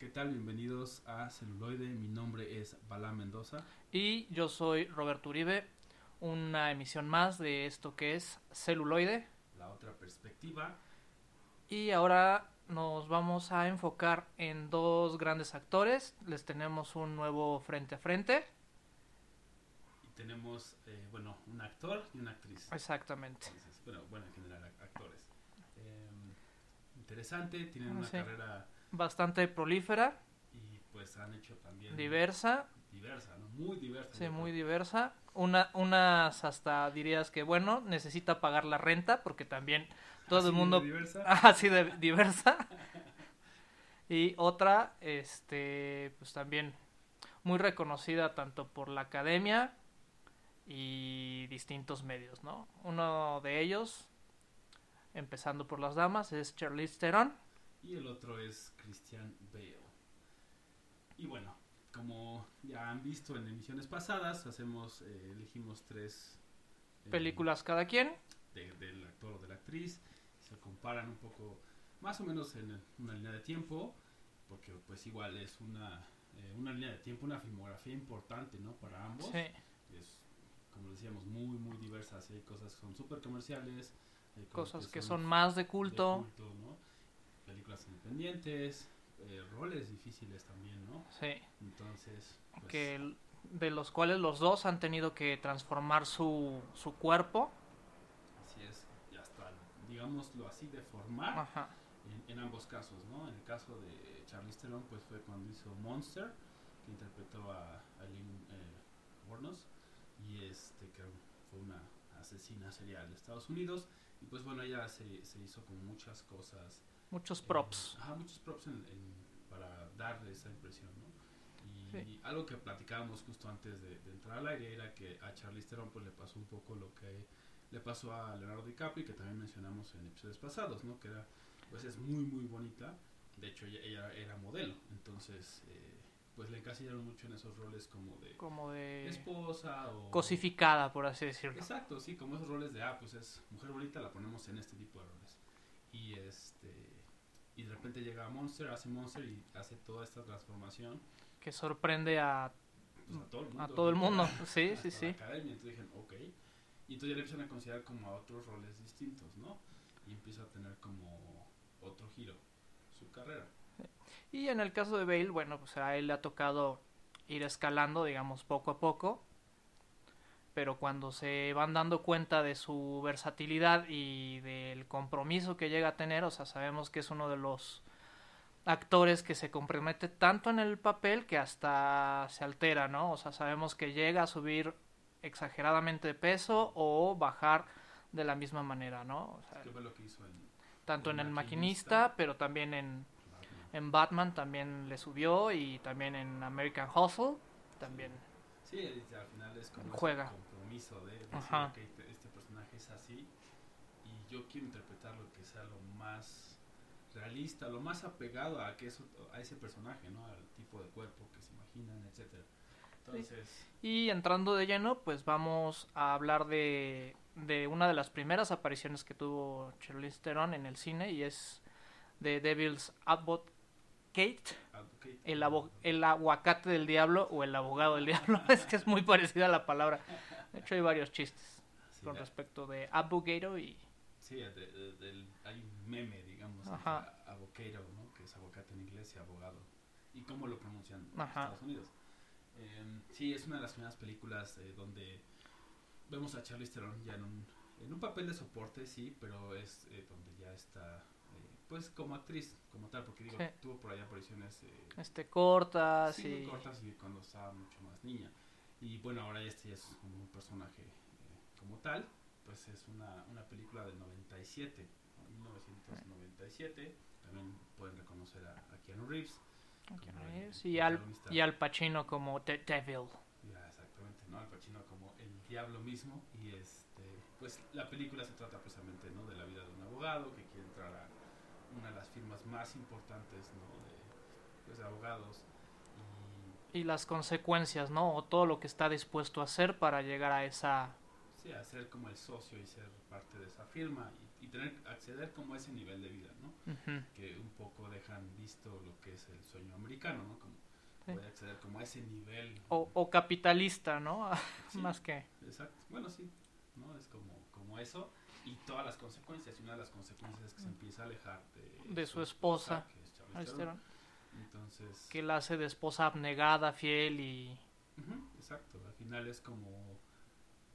¿Qué tal? Bienvenidos a Celuloide. Mi nombre es Bala Mendoza. Y yo soy Roberto Uribe. Una emisión más de esto que es Celuloide. La otra perspectiva. Y ahora nos vamos a enfocar en dos grandes actores. Les tenemos un nuevo frente a frente. Y tenemos, eh, bueno, un actor y una actriz. Exactamente. Entonces, bueno, bueno, en general, ac- actores. Eh, interesante, tienen Ah, una sí. carrera Bastante prolífera, y pues han hecho también... diversa. Diversa, ¿no? Muy diversa. Sí, muy diversa. Una, unas hasta dirías que, bueno, necesita pagar la renta porque también todo Así el de mundo diversa. así de diversa. Y otra, este, pues también muy reconocida tanto por la academia y distintos medios, ¿no? Uno de ellos, empezando por las damas, es Charlize Theron. Y el otro es Christian Bale. Y bueno, como ya han visto en emisiones pasadas, hacemos, eh, elegimos tres eh, Películas cada quien. de- del actor o de la actriz. Se comparan un poco, más o menos en una línea de tiempo, porque pues igual es una, eh, una línea de tiempo, una filmografía importante, ¿no? Para ambos. Sí. Es, como decíamos, muy, muy diversas. Hay cosas que son súper comerciales. Hay Cosas que son más de de culto. culto, ¿no? Películas independientes, eh, roles difíciles también, ¿no? Sí. Entonces, pues, Que de los cuales los dos han tenido que transformar su, su cuerpo. así es, ya está, digámoslo así, de formar Ajá. en, en ambos casos, ¿no? En el caso de Charlize Theron, pues fue cuando hizo Monster, que interpretó a Eileen eh, y este, que fue una asesina serial de Estados Unidos, y pues bueno, ella se, se hizo con muchas cosas Muchos props. Eh, ajá, muchos props en- en- para darle esa impresión, ¿no? Y, Sí. algo que platicábamos justo antes de, de entrar al aire era que a Charlize Theron pues le pasó un poco lo que le pasó a Leonardo DiCaprio, que también mencionamos en episodios pasados, ¿no? Que era, pues es muy, muy bonita. De hecho, ella, ella era modelo, entonces, eh, pues le encasillaron mucho en esos roles como de Como de esposa o... cosificada, por así decirlo. Exacto, sí, como esos roles de, ah, pues es mujer bonita, la ponemos en este tipo de roles. Y este y de repente llega a Monster, hace Monster y hace toda esta transformación Que sorprende a pues, a todo el mundo. A todo el mundo, sí, sí, sí. Academia, entonces dijeron, ok. Y entonces ya le empiezan a considerar como a otros roles distintos, ¿no? Y empieza a tener como otro giro su carrera. Y en el caso de Bale, bueno, pues a él le ha tocado ir escalando, digamos, poco a poco. Pero cuando se van dando cuenta de su versatilidad y del compromiso que llega a tener, o sea, sabemos que es uno de los actores que se compromete tanto en el papel que hasta se altera, ¿no? O sea, sabemos que llega a subir exageradamente de peso o bajar de la misma manera, ¿no? O sea, ¿Qué fue lo que hizo en tanto en El el Maquinista. maquinista, pero también en Batman? en Batman también le subió y también en American Hustle también. Sí, al final es como Juega. Compromiso de decir, Ajá. ok, este, este personaje es así y yo quiero interpretarlo que sea lo más realista, lo más apegado a que eso, a ese personaje, ¿no? Al tipo de cuerpo que se imaginan, etcétera. Entonces, Y entrando de lleno, pues vamos a hablar de, de una de las primeras apariciones que tuvo Charlize Theron en el cine y es de Devil's Advocate, Advocate, el, abo- el aguacate del diablo o el abogado del diablo. es que es muy parecida a la palabra. De hecho hay varios chistes sí, con la- respecto de Abogado y sí, de- de- del- hay un meme, digamos, avocado, ¿no? Que es aguacate en inglés y abogado. Y cómo lo pronuncian en Ajá. Estados Unidos. Em, sí, es una de las primeras películas eh, donde vemos a Charlize Theron ya en un, en un papel de soporte, sí, pero es eh, donde ya está, eh, pues como actriz, como tal, porque digo, Sí. tuvo por ahí apariciones eh, este cortas sí, y cortas y cuando estaba mucho más niña. Y bueno, ahora este ya es un personaje eh, como tal, pues es una, una película del 97, ¿no? 1997. También pueden reconocer a, a Keanu Reeves. como el y al, y al Pacino como The Devil. Ya, exactamente, ¿no? Al Pacino como el diablo mismo. Y este, pues la película se trata precisamente, ¿no? De la vida de un abogado que quiere entrar a una de las firmas más importantes, ¿no? De, pues, de abogados. Y las consecuencias, ¿no? O todo lo que está dispuesto a hacer para llegar a esa sí, a ser como el socio y ser parte de esa firma y, y tener, acceder como a ese nivel de vida, ¿no? Que un poco dejan visto lo que es el sueño americano, ¿no? Como Sí. poder acceder como a ese nivel. O, o capitalista, ¿no? Sí, Más que... Exacto. Bueno, sí, ¿no? Es como, como eso y todas las consecuencias. Y una de las consecuencias es que se empieza a alejar de, De su esposa, que Entonces, que la hace de esposa abnegada, fiel y... Exacto. Al final es como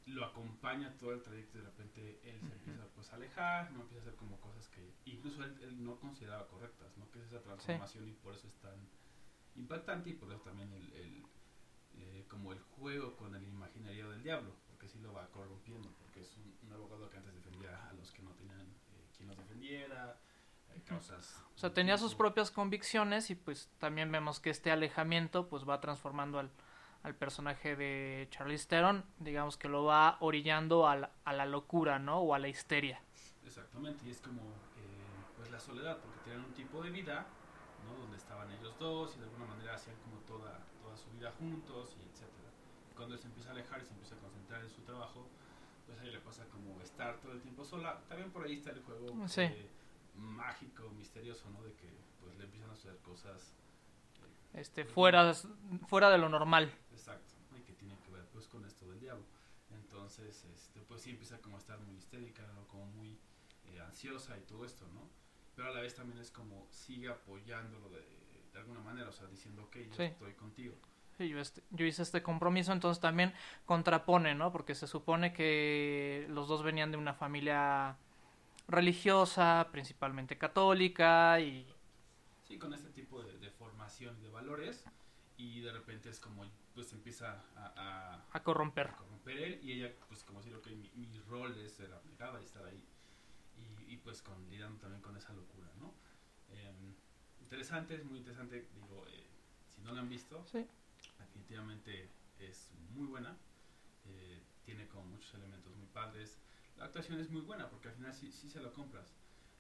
lo acompaña todo el trayecto y de repente él se empieza pues a alejar, no empieza a hacer como cosas que incluso él, él no consideraba correctas, ¿no? Que es esa transformación y por eso es tan impactante y por eso también el, el, eh, como el juego con el imaginario del diablo, porque sí lo va corrompiendo, porque es un, un abogado que antes defendía a los que no tenían eh, quien los defendiera, O sea, tenía sus propias convicciones y pues también vemos que este alejamiento pues va transformando al, al personaje de Charlize Theron, digamos que lo va orillando a la, a la locura, ¿no? O a la histeria. Exactamente, y es como eh, pues la soledad, porque tenían un tipo de vida, ¿no? Donde estaban ellos dos y de alguna manera hacían como toda, toda su vida juntos y etcétera. Cuando él se empieza a alejar y se empieza a concentrar en su trabajo, pues ahí le pasa como estar todo el tiempo sola. También por ahí está el juego Sí. Mágico, misterioso, ¿no? De que pues le empiezan a suceder cosas eh, Este, fuera, fuera de lo normal. Exacto, y que tiene que ver pues con esto del diablo. Entonces, este, pues sí empieza como a estar muy histérica, ¿no? como muy eh, ansiosa y todo esto, ¿no? Pero a la vez también es como sigue apoyándolo de, de alguna manera, o sea, diciendo, ok, yo Sí. estoy contigo. Sí, yo, este- yo hice este compromiso, entonces también contrapone, ¿no? Porque se supone que los dos venían de una familia religiosa, principalmente católica, y Sí, con este tipo de, de formación de valores, y de repente es como, pues empieza a, a, a corromper. a corromper él, y ella, pues como decir, ok, mi, mi rol es ser abnegada y estar ahí, y, y pues con, lidiando también con esa locura, ¿no? Em, interesante, es muy interesante, digo, eh, si no lo han visto, Sí. definitivamente es muy buena, eh, tiene como muchos elementos muy padres, la actuación es muy buena porque al final sí, sí se lo compras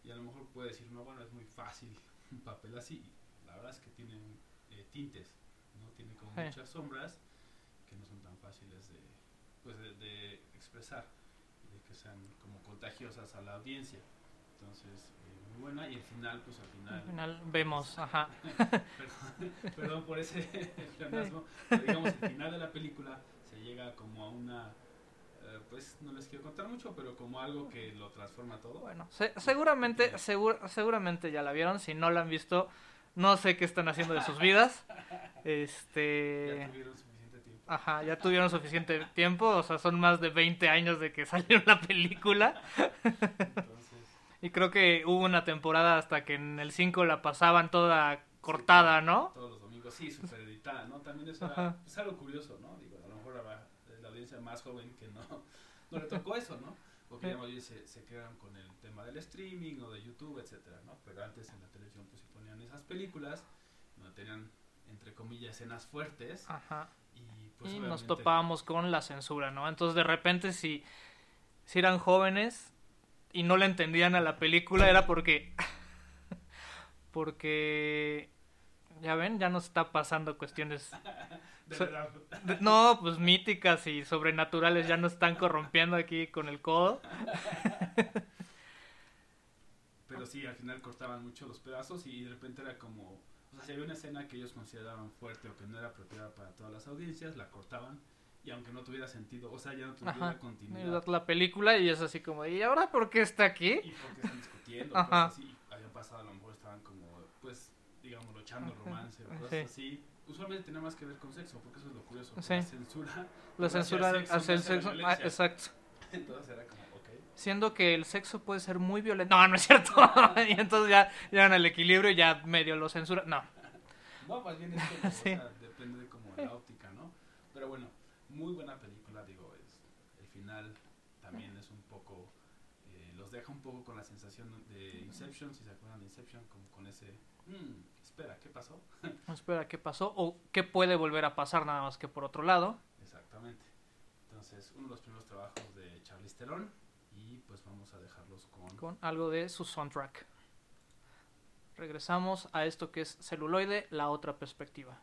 y a lo mejor puede decir, no, bueno, es muy fácil un papel así, la verdad es que tiene eh, tintes, ¿no? tiene como Sí. muchas sombras que no son tan fáciles de, pues de, de expresar y de que sean como contagiosas a la audiencia. Entonces, eh, muy buena y el final, pues al final... Al final vemos, ajá. Perdón, perdón por ese pleonasmo, pero digamos el final de la película se llega como a una pues no les quiero contar mucho pero como algo que lo transforma todo Bueno, se- seguramente, segur- seguramente ya la vieron. Si no la han visto, no sé qué están haciendo de sus vidas. ya Este. tuvieron suficiente tiempo Ajá, ya tuvieron suficiente tiempo. O sea, son más de 20 años de que salió la película. entonces Y creo que hubo una temporada hasta que en el 5 la pasaban toda cortada, ¿no? todos los domingos sí super editada no también eso era Ajá. es algo curioso no digo a lo mejor habrá la audiencia más joven que no no le tocó eso no porque ya se, se quedan con el tema del streaming o de YouTube etcétera no pero antes en la televisión pues sí ponían esas películas donde tenían entre comillas escenas fuertes Ajá. y pues y nos topábamos con la censura, ¿no? Entonces de repente si, si eran jóvenes y no le entendían a la película era porque porque ya ven, ya nos está pasando cuestiones de so- verdad. de- no, pues míticas y sobrenaturales ya nos están corrompiendo aquí con el codo. pero sí al final cortaban mucho los pedazos y de repente era como o sea si había una escena que ellos consideraban fuerte o que no era apropiada para todas las audiencias la cortaban y aunque no tuviera sentido o sea ya no tuviera Ajá. continuidad La película y es así como, ¿y ahora por qué está aquí? y porque están discutiendo Ajá. cosas así habían pasado a lo mejor estaban como pues digamos echando Ajá. romance o cosas Sí. así usualmente tenía más que ver con sexo porque eso es lo curioso Sí. la censura La hacia censura sexo, hacia el hacia la sexo. Ah, exacto. entonces era como ok Siendo que el sexo puede ser muy violento. No, no es cierto. y entonces ya llegan al equilibrio y ya medio lo censura. No. No, más bien es como, Sí. o sea, depende de como la óptica, ¿no? Pero bueno, muy buena película, digo, es el final también es un poco, eh, los deja un poco con la sensación de Inception, si se acuerdan de Inception, como con ese, "Hmm, espera, ¿qué pasó? Espera, ¿qué pasó? O qué puede volver a pasar nada más que por otro lado. Exactamente. Entonces, uno de los primeros trabajos de Charlize Theron y pues vamos a dejarlos con... Con algo de su soundtrack. Regresamos a esto que es celuloide, la otra perspectiva.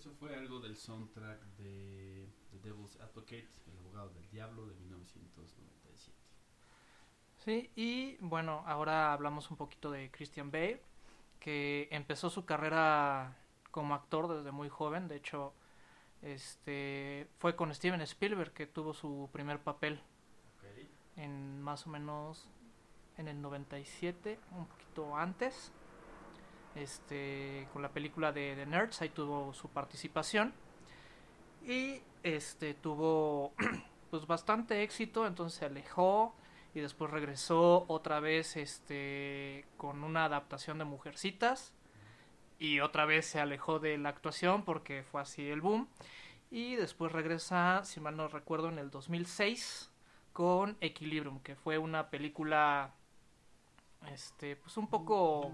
Eso fue algo del soundtrack de The Devil's Advocate, El abogado del diablo de 1997. Sí, y bueno, ahora hablamos un poquito de Christian Bale, que empezó su carrera como actor desde muy joven, de hecho, este fue con Steven Spielberg que tuvo su primer papel Ok. en más o menos en el 97, un poquito antes. Este, con la película de The Nerds, ahí tuvo su participación. Y este tuvo pues bastante éxito, entonces se alejó y después regresó otra vez este con una adaptación de Mujercitas y otra vez se alejó de la actuación porque fue así el boom y después regresa, si mal no recuerdo, en el 2006 con Equilibrium, que fue una película este pues un poco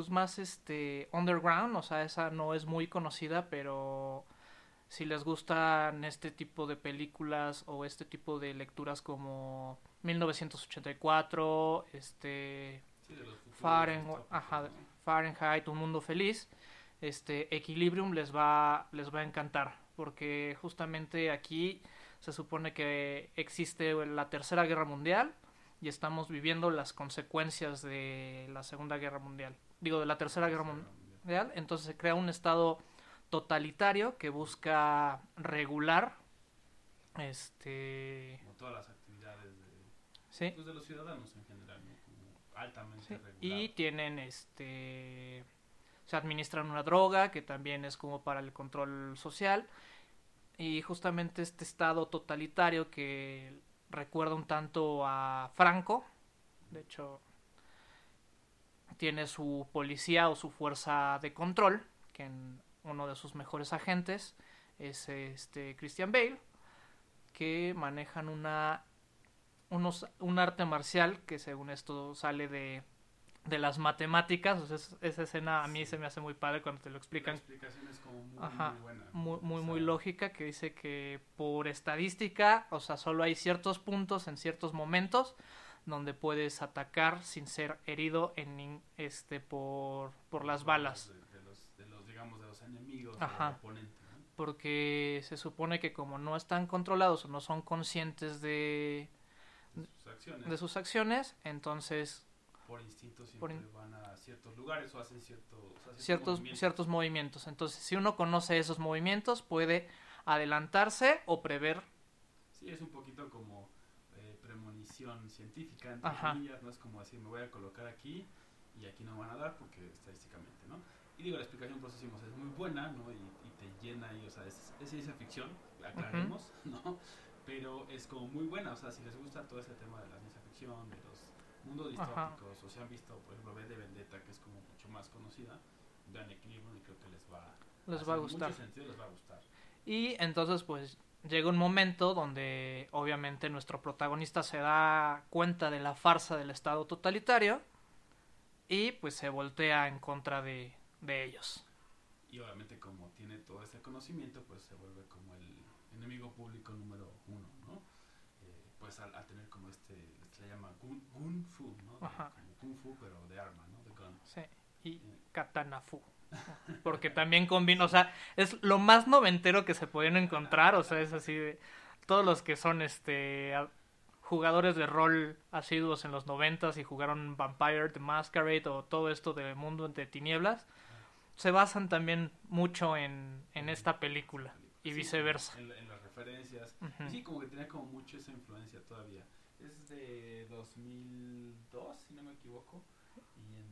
pues más este underground, o sea, esa no es muy conocida, pero si les gustan este tipo de películas o este tipo de lecturas como 1984, este Sí, de los futuros Fahrenheit. Fahrenheit, Un Mundo Feliz, este Equilibrium les va les va a encantar porque justamente aquí se supone que existe la Tercera Guerra Mundial y estamos viviendo las consecuencias de la Segunda Guerra Mundial. Digo, de la Tercera Guerra Mundial. Entonces se crea un estado totalitario que busca regular este Como todas las actividades de, sí, pues, de los ciudadanos en general, ¿no? Como altamente Sí. Y tienen este se administran una droga que también es como para el control social y justamente este estado totalitario que recuerda un tanto a Franco, de hecho tiene su policía o su fuerza de control, que en uno de sus mejores agentes es este Christian Bale, que manejan una unos, un arte marcial que según esto sale de, de las matemáticas. O sea, es- esa escena a mí se me hace muy padre cuando te lo La explican. explicación es como muy, Ajá, muy buena. Muy, lógica que dice que por estadística, o sea, solo hay ciertos puntos en ciertos momentos donde puedes atacar sin ser herido en este por, por las balas. De, de los, de los, digamos, de los enemigos, Ajá. del oponente, ¿no? Porque se supone que como no están controlados o no son conscientes de, De sus acciones. de sus acciones, entonces por instinto siempre por van a ciertos lugares o hacen cierto, o sea, ciertos ciertos, movimientos. ciertos movimientos. Entonces, si uno conoce esos movimientos, puede adelantarse o prever. Sí, es un poquito como premonición científica, entre Ajá. comillas, no es como decir, me voy a colocar aquí y aquí no van a dar porque estadísticamente, ¿no? Y digo, la explicación, por eso decimos, es muy buena, ¿no? Y, y te llena y, o sea, es, es ciencia ficción, aclaremos, ¿no? Pero es como muy buena, o sea, si les gusta todo ese tema de la ciencia ficción, de los mundos Ajá. distópicos, o si han visto, por ejemplo, V de Vendetta, que es como mucho más conocida, vean Equilibrium y creo que les va, Les va a gustar. mucho sentido, les va a gustar. Y entonces, pues, llega un momento donde obviamente nuestro protagonista se da cuenta de la farsa del Estado totalitario y pues se voltea en contra de, de ellos. Y obviamente como tiene todo ese conocimiento, pues se vuelve como el enemigo público número uno, ¿no? Eh, pues al, al tener como este, se le llama gun fu, ¿no? De- como kung fu, pero de arma, ¿no? De gun. Sí, y Katanafu. Porque también combina, o sea, es lo más noventero que se pueden encontrar, o sea, es así de todos los que son este jugadores de rol asiduos en los noventas y jugaron Vampire the Masquerade o todo esto del mundo de tinieblas, se basan también mucho en, en esta película y Sí, viceversa. En, en las referencias. Y sí, como que tenía como mucho esa influencia todavía. Es de 2002, si no me equivoco.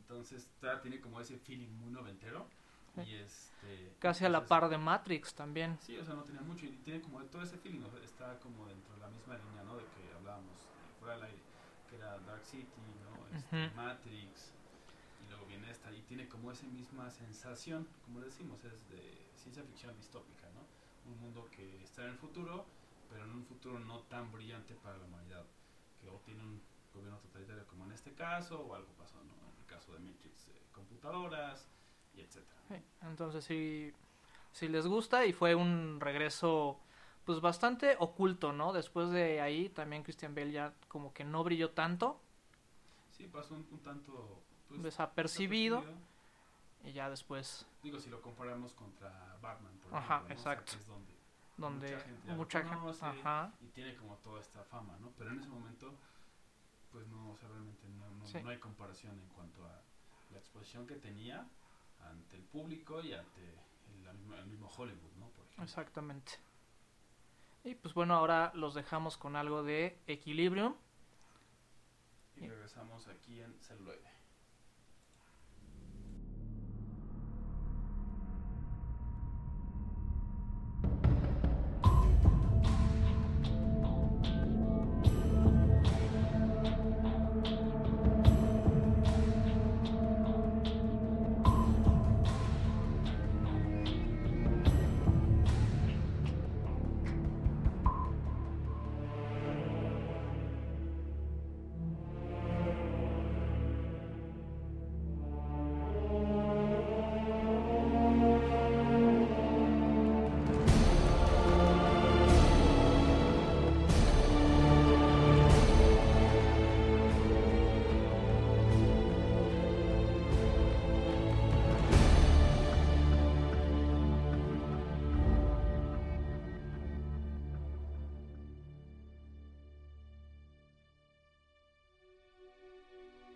Entonces todavía tiene como ese feeling muy noventero. Sí. Y este... Casi a la par de Matrix también. Sí, o sea, no tenía mucho y tiene como todo ese feeling, o sea, está como dentro de la misma línea, ¿no? De que hablábamos eh, fuera del aire, que era Dark City, ¿no? Este, Ujú. Matrix, y luego viene esta, y tiene como esa misma sensación, como decimos, es de ciencia ficción distópica, ¿no? Un mundo que está en el futuro, pero en un futuro no tan brillante para la humanidad, que o tiene un gobierno totalitario como en este caso, o algo pasó, ¿no? En el caso de Matrix, eh, computadoras, y etcétera. Sí, Entonces sí, sí les gusta y fue un regreso pues bastante oculto, ¿no? Después de ahí también Christian Bale ya como que no brilló tanto, Sí, pasó un, un tanto... pues, desapercibido, y ya después Digo, si lo comparamos contra Batman, por Ajá, ejemplo, ¿no? O sea, exacto. es donde donde mucha gente mucha gente conoce. ajá y tiene como toda esta fama, ¿no? Pero en ese momento, pues no, o sea, realmente no, no, Sí. no hay comparación en cuanto a la exposición que tenía ante el público y ante el, mismo Hollywood, ¿no? Por ejemplo. exactamente y pues bueno ahora los dejamos con algo de Equilibrium Y regresamos aquí en celuloide.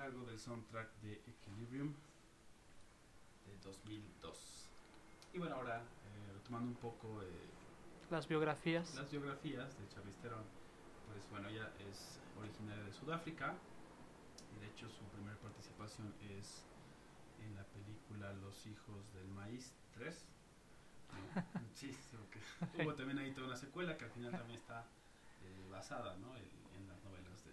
fue algo del soundtrack de Equilibrium de 2002. Y bueno, ahora eh, retomando un poco eh, las biografías las biografías de Charlize Theron, pues bueno, ella es originaria de Sudáfrica y de hecho su primera participación es en la película Los hijos del maíz 3. ¿no? Sí, sí, ok. Hubo también ahí toda una secuela que al final también está eh, basada ¿no? en, en las novelas de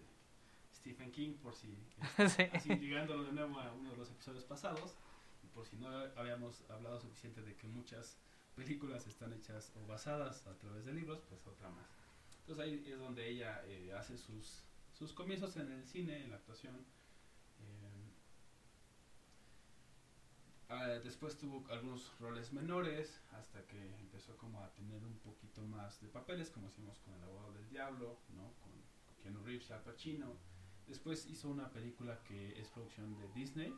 Stephen King, por si Sí. así ligándolo de nuevo a uno de los episodios pasados, y por si no habíamos hablado suficiente de que muchas películas están hechas o basadas a través de libros, pues otra más. Entonces ahí es donde ella eh, hace sus, sus comienzos en el cine, en la actuación. eh, ah, después tuvo algunos roles menores hasta que empezó como a tener un poquito más de papeles, como hicimos con El abogado del diablo, ¿no? con Keanu Reeves Al Pacino. Después hizo una película que es producción de Disney,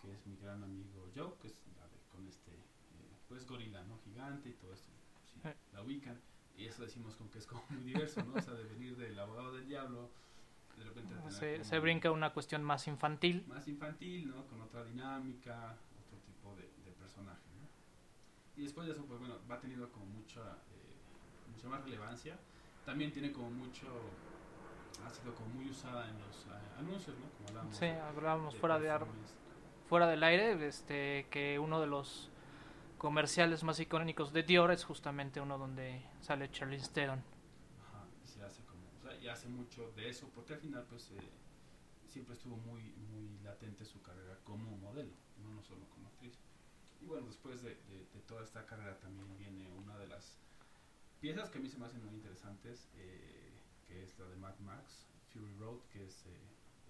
que es mi gran amigo Joe, que es la de- con este, eh, pues gorila, ¿no? Gigante y todo esto. sí, Eh. la ubican. Y eso decimos como que es como muy diverso, ¿no? O sea, de venir del abogado del diablo, de repente tener se, se brinca una cuestión más infantil más infantil, ¿no? Con otra dinámica, otro tipo de, de personaje, ¿no? Y después de eso, pues bueno, va teniendo como mucha, eh, mucha más relevancia. También tiene como mucho, ha sido como muy usada en los eh, anuncios, ¿no? Como hablábamos. sí de- hablábamos fuera de ar- fuera del aire este que uno de los comerciales más icónicos de Dior es justamente uno donde sale Charlize Theron Ajá, y se hace como, o sea, y hace mucho de eso, porque al final, pues, eh, siempre estuvo muy, muy latente su carrera como modelo, no, no solo como actriz. Y bueno, después de, de- de toda esta carrera también viene una de las piezas que a mí se me hacen muy interesantes, eh, que es la de Mad Max, Fury Road, que es eh,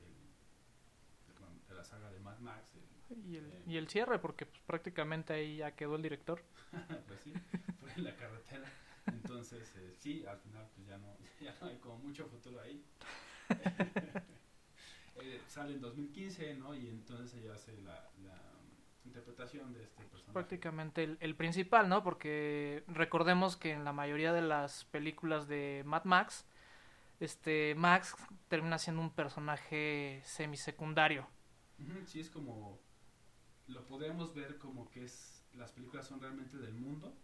el- de la saga de Mad Max, el- y el, Eh. y el cierre porque pues, prácticamente ahí ya quedó el director pues sí, fue en la carretera. Entonces, eh, sí, al final pues ya no, ya no hay como mucho futuro ahí. Eh, sale en 2015, ¿no? Y entonces ella hace la, la interpretación de este personaje. prácticamente el, el principal no porque recordemos que en la mayoría de las películas de Mad Max este Max termina siendo un personaje semisecundario. Sí, es como. Lo podemos ver como que es. Las películas son realmente del mundo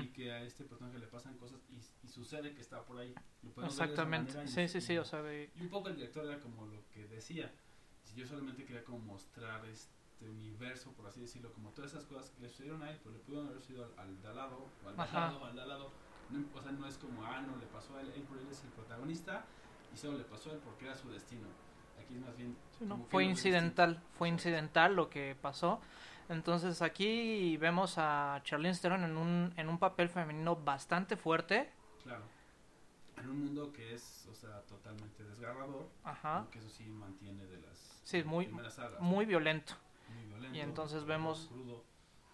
y que a este personaje le pasan cosas y, y sucede que está por ahí. Lo ver Exactamente. Sí, sí, sí, o sea, de... Y un poco el director era como lo que decía. Si yo solamente quería como mostrar este universo, por así decirlo, como todas esas cosas que le sucedieron a él, pues le pudieron haber sido al, al de al lado, o al de al lado, o al de al lado. No, o sea, no es como, ah, no, le pasó a él, él, él es el protagonista y solo le pasó a él porque era su destino. Aquí es más bien. Sí, ¿no? Fue incidental, fue incidental lo que pasó. Entonces aquí vemos a Charlize Theron en un, en un papel femenino bastante fuerte. Claro. En un mundo que es, o sea, totalmente desgarrador, Ajá. que eso sí mantiene de las Sí, muy- primeras sagas. Muy violento. Muy violento, y entonces vemos- crudo.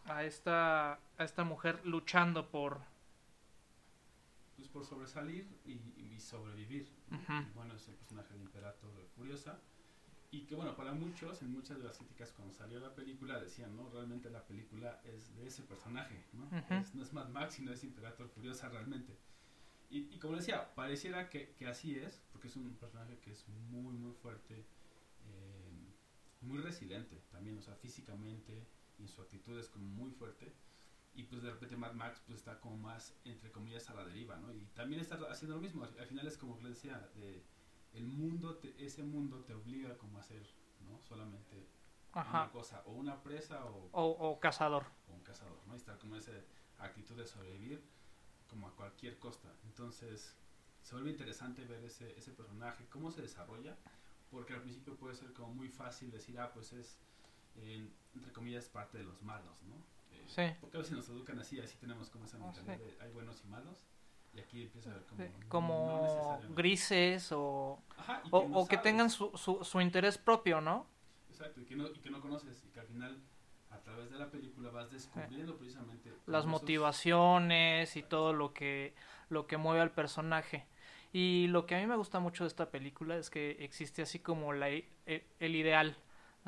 A esta, a esta mujer luchando por... por sobresalir y, y sobrevivir. ¿no? Ujú. Y bueno, es el personaje de Imperator de Furiosa. Y que bueno, para muchos, en muchas de las críticas cuando salió la película decían, no, realmente la película es de ese personaje, ¿no? Ujú. Es- no es Mad Max, sino es Imperator Furiosa realmente. Y, y como decía, pareciera que, que así es, porque es un personaje que es muy, muy fuerte, eh, muy resiliente también, o sea, físicamente y su actitud es como muy fuerte. Y pues de repente Mad Max pues está como más, entre comillas, a la deriva, ¿no? Y también está haciendo lo mismo. Al, al final es como que les decía, de, el mundo, te- ese mundo te obliga como a hacer, ¿no? Solamente una cosa, o una presa o, O, o cazador. o un cazador, ¿no? Y estar como esa actitud de sobrevivir como a cualquier costa. Entonces, se vuelve interesante ver ese, ese personaje, cómo se desarrolla, porque al principio puede ser como muy fácil decir, ah, pues es, eh, entre comillas, parte de los malos, ¿no? Eh, Sí. Porque a veces nos educan así, así tenemos como esa Ah, mentalidad de hay buenos y malos, y aquí empieza a ver como... No grises o, Ajá, y o, no o que sabes. tengan su, su, su interés propio, ¿no? Exacto, y que, no, y que no conoces, y que al final, a través de la película, vas descubriendo precisamente... las motivaciones y todo lo que lo que mueve al personaje y lo que a mí me gusta mucho de esta película es que existe así como la, i- e- el ideal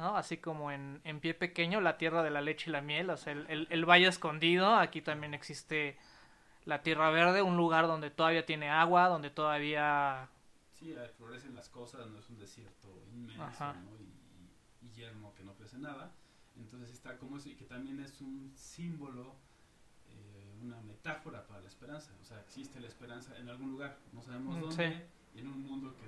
¿no? así como en, en pie pequeño la tierra de la leche y la miel o sea el, el- el valle escondido aquí también existe la tierra verde un lugar donde todavía tiene agua donde todavía Sí, florecen las cosas, no es un desierto inmenso. Y, y- yermo que no crece nada. Entonces está como eso, y que también es un símbolo, eh, una metáfora para la esperanza. O sea, existe la esperanza en algún lugar, no sabemos Mm, dónde, sí. y en un mundo que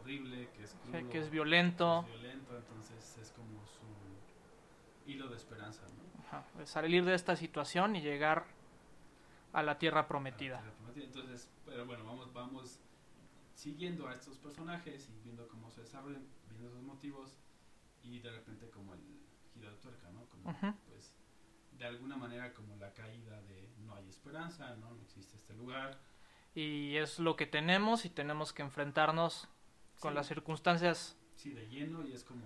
horrible, que es crudo, que es violento que es violento, entonces es como su hilo de esperanza, ¿no? ajá, salir de esta situación y llegar a la tierra prometida la prometida. Entonces, pero bueno, vamos, vamos siguiendo a estos personajes y viendo cómo se desarrollan, viendo sus motivos y de repente como el giro de tuerca, ¿no? Como, pues, de alguna manera como la caída de no hay esperanza, ¿no? No existe este lugar. y es lo que tenemos y tenemos que enfrentarnos con Sí, las circunstancias sí, de lleno y es como,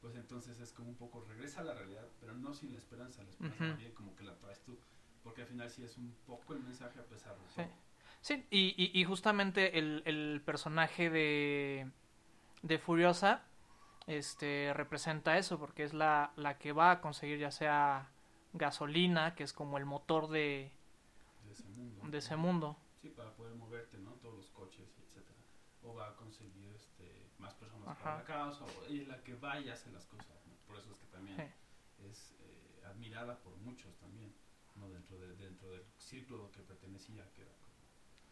pues entonces es como un poco regresa a la realidad, pero no sin la esperanza, la esperanza Ujú. más bien como que la traes tú, porque al final sí es un poco el mensaje a pesar de Sí. todo. Sí, y, y, y justamente el, el personaje de, de Furiosa este, representa eso, porque es la, la que va a conseguir ya sea gasolina, que es como el motor de, de ese mundo. de ese mundo. Sí, para poder moverte, ¿no? Todos los coches, etcétera. O va a conseguir más personas Ajá. para la causa, o ella es la que va y hace las cosas, ¿no? Por eso es que también Sí. es eh, admirada por muchos también, ¿no? Dentro, de, dentro del círculo que pertenecía, que era como,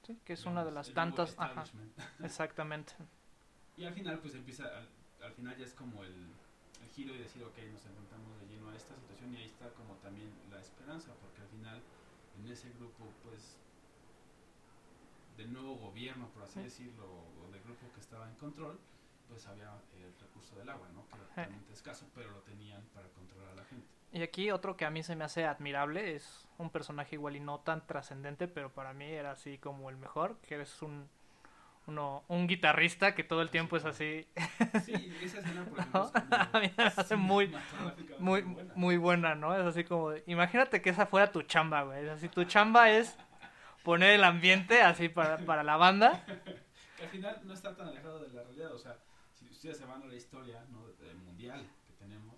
Sí, que es una de las tantas... Ajá, exactamente. Y al final, pues empieza, al, al final ya es como el, el giro y decir, ok, nos enfrentamos de lleno a esta situación y ahí está como también la esperanza, porque al final en ese grupo, pues, del nuevo gobierno, por así Sí. decirlo, o del grupo que estaba en control, pues había el recurso del agua, ¿no? Que era Sí. totalmente escaso, pero lo tenían para controlar a la gente. Y aquí otro que a mí se me hace admirable es un personaje igual y no tan trascendente, pero para mí era así como el mejor, que es un, uno, un guitarrista que todo el tiempo es así Sí, esa escena, por ejemplo, es como A mí me hace muy, muy, buena. muy buena, ¿no? Es así como, imagínate que esa fuera tu chamba, güey. Es así, tu chamba es poner el ambiente así para, para la banda. que al final no está tan alejado de la realidad. O sea, inclusive se van a la historia ¿no? del mundial que tenemos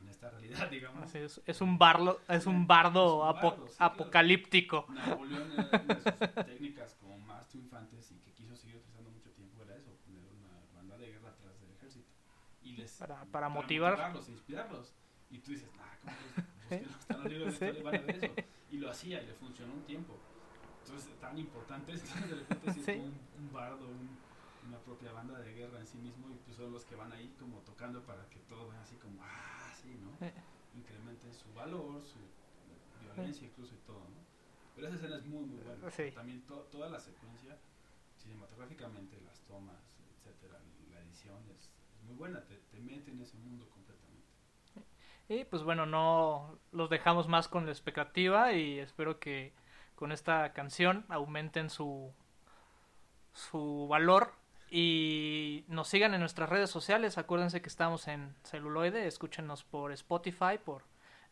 en esta realidad, digamos. Así es, es, un barlo, es un bardo, es un bardo apo sí, apocalíptico. Napoleón era una de sus técnicas como más triunfantes y que quiso seguir utilizando mucho tiempo era eso, poner una banda de guerra atrás del ejército. Y les, para, para, para motivar. motivarlos, e inspirarlos. Y tú dices, nah, ¿cómo pues es? los libros de historia van a ver eso. Y lo hacía y le funcionó un tiempo. Entonces, tan importante es que de repente sí. un, un bardo, un una propia banda de guerra en sí mismo y pues son los que van ahí como tocando para que todo vaya así como, ah, sí, ¿no? Eh. Incrementen su valor, su violencia incluso y todo, ¿no? Pero esa escena es muy, muy buena. Sí. También to toda la secuencia, cinematográficamente, las tomas, etcétera, la edición es, es muy buena, te, te, mete en ese mundo completamente. Y pues bueno, no los dejamos más con la expectativa y espero que con esta canción aumenten su, su valor y nos sigan en nuestras redes sociales. Acuérdense que estamos en celuloide, escúchenos por Spotify, por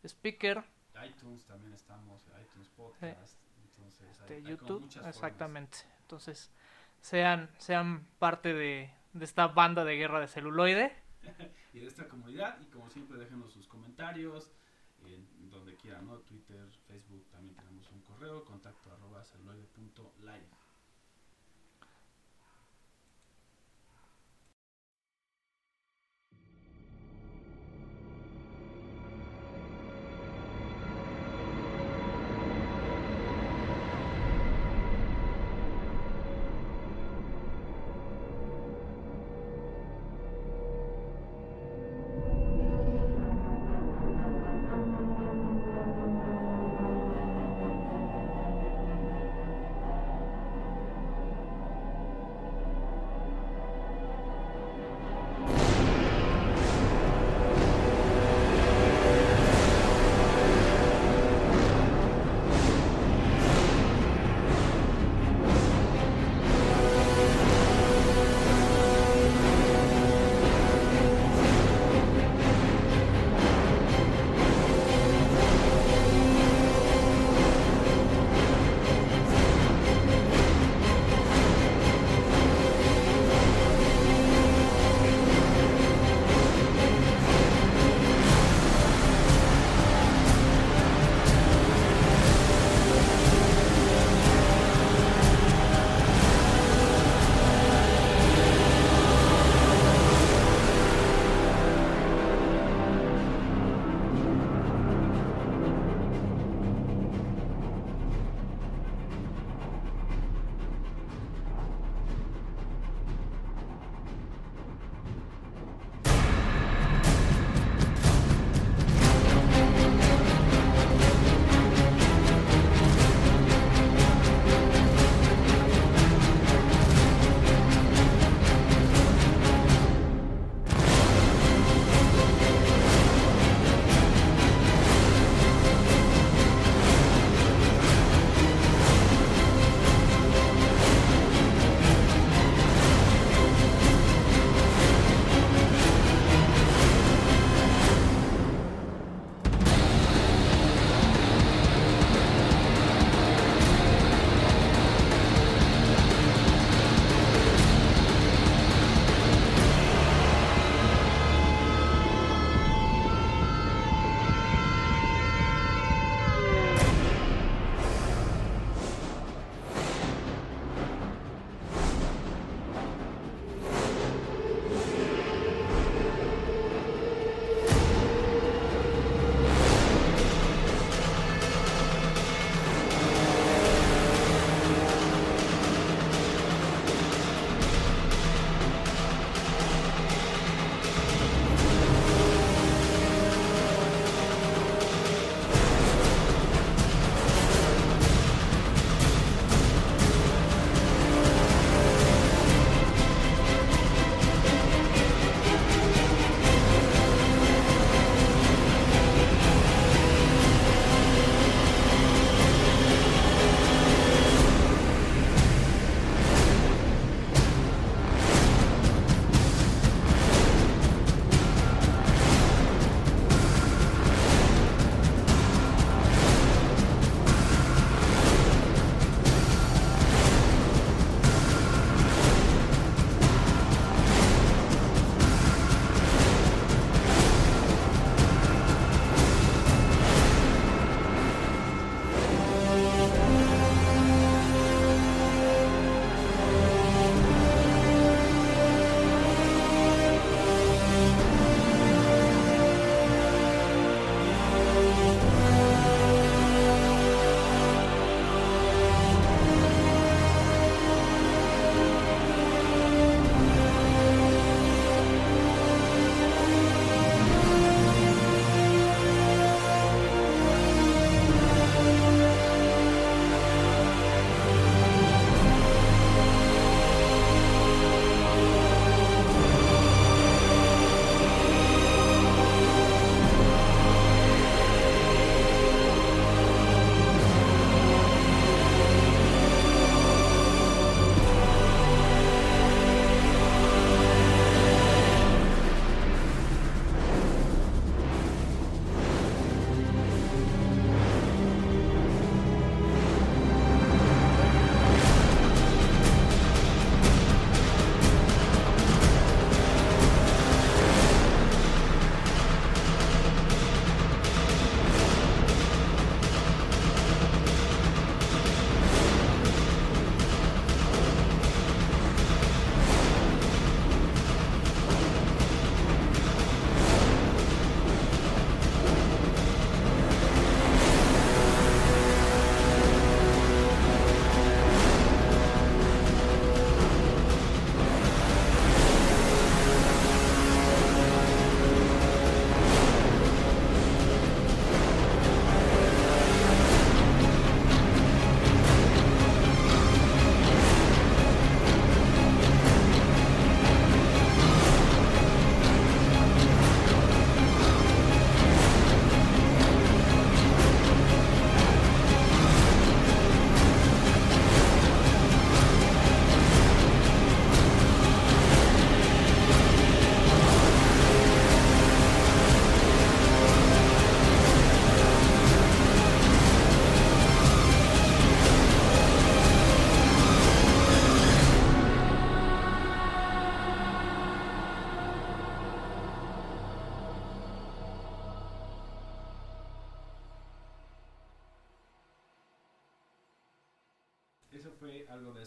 Speaker. iTunes también estamos, iTunes Podcast. Entonces, este, hay, YouTube, hay exactamente. Formas. Entonces, sean, sean parte de, de esta banda de guerra de celuloide. y de esta comunidad. Y como siempre, déjenos sus comentarios en donde quieran, ¿no? Twitter, Facebook, también tenemos un correo, contacto arroba celuloide.live.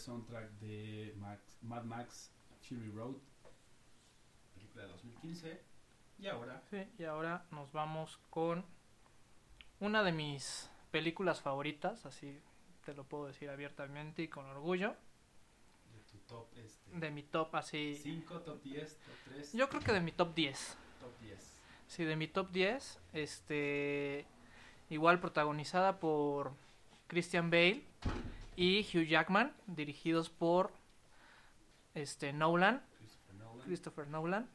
soundtrack de Max, Mad Max Fury Road, película de 2015. Y ahora, Sí, y ahora nos vamos con una de mis películas favoritas, así te lo puedo decir abiertamente y con orgullo, de tu top este, de mi top así, 5, top 10, top 3, yo creo que de mi top 10. top 10. Sí, de mi top 10, este igual protagonizada por Christian Bale y Hugh Jackman, dirigidos por este Nolan, Christopher Nolan. Christopher Nolan.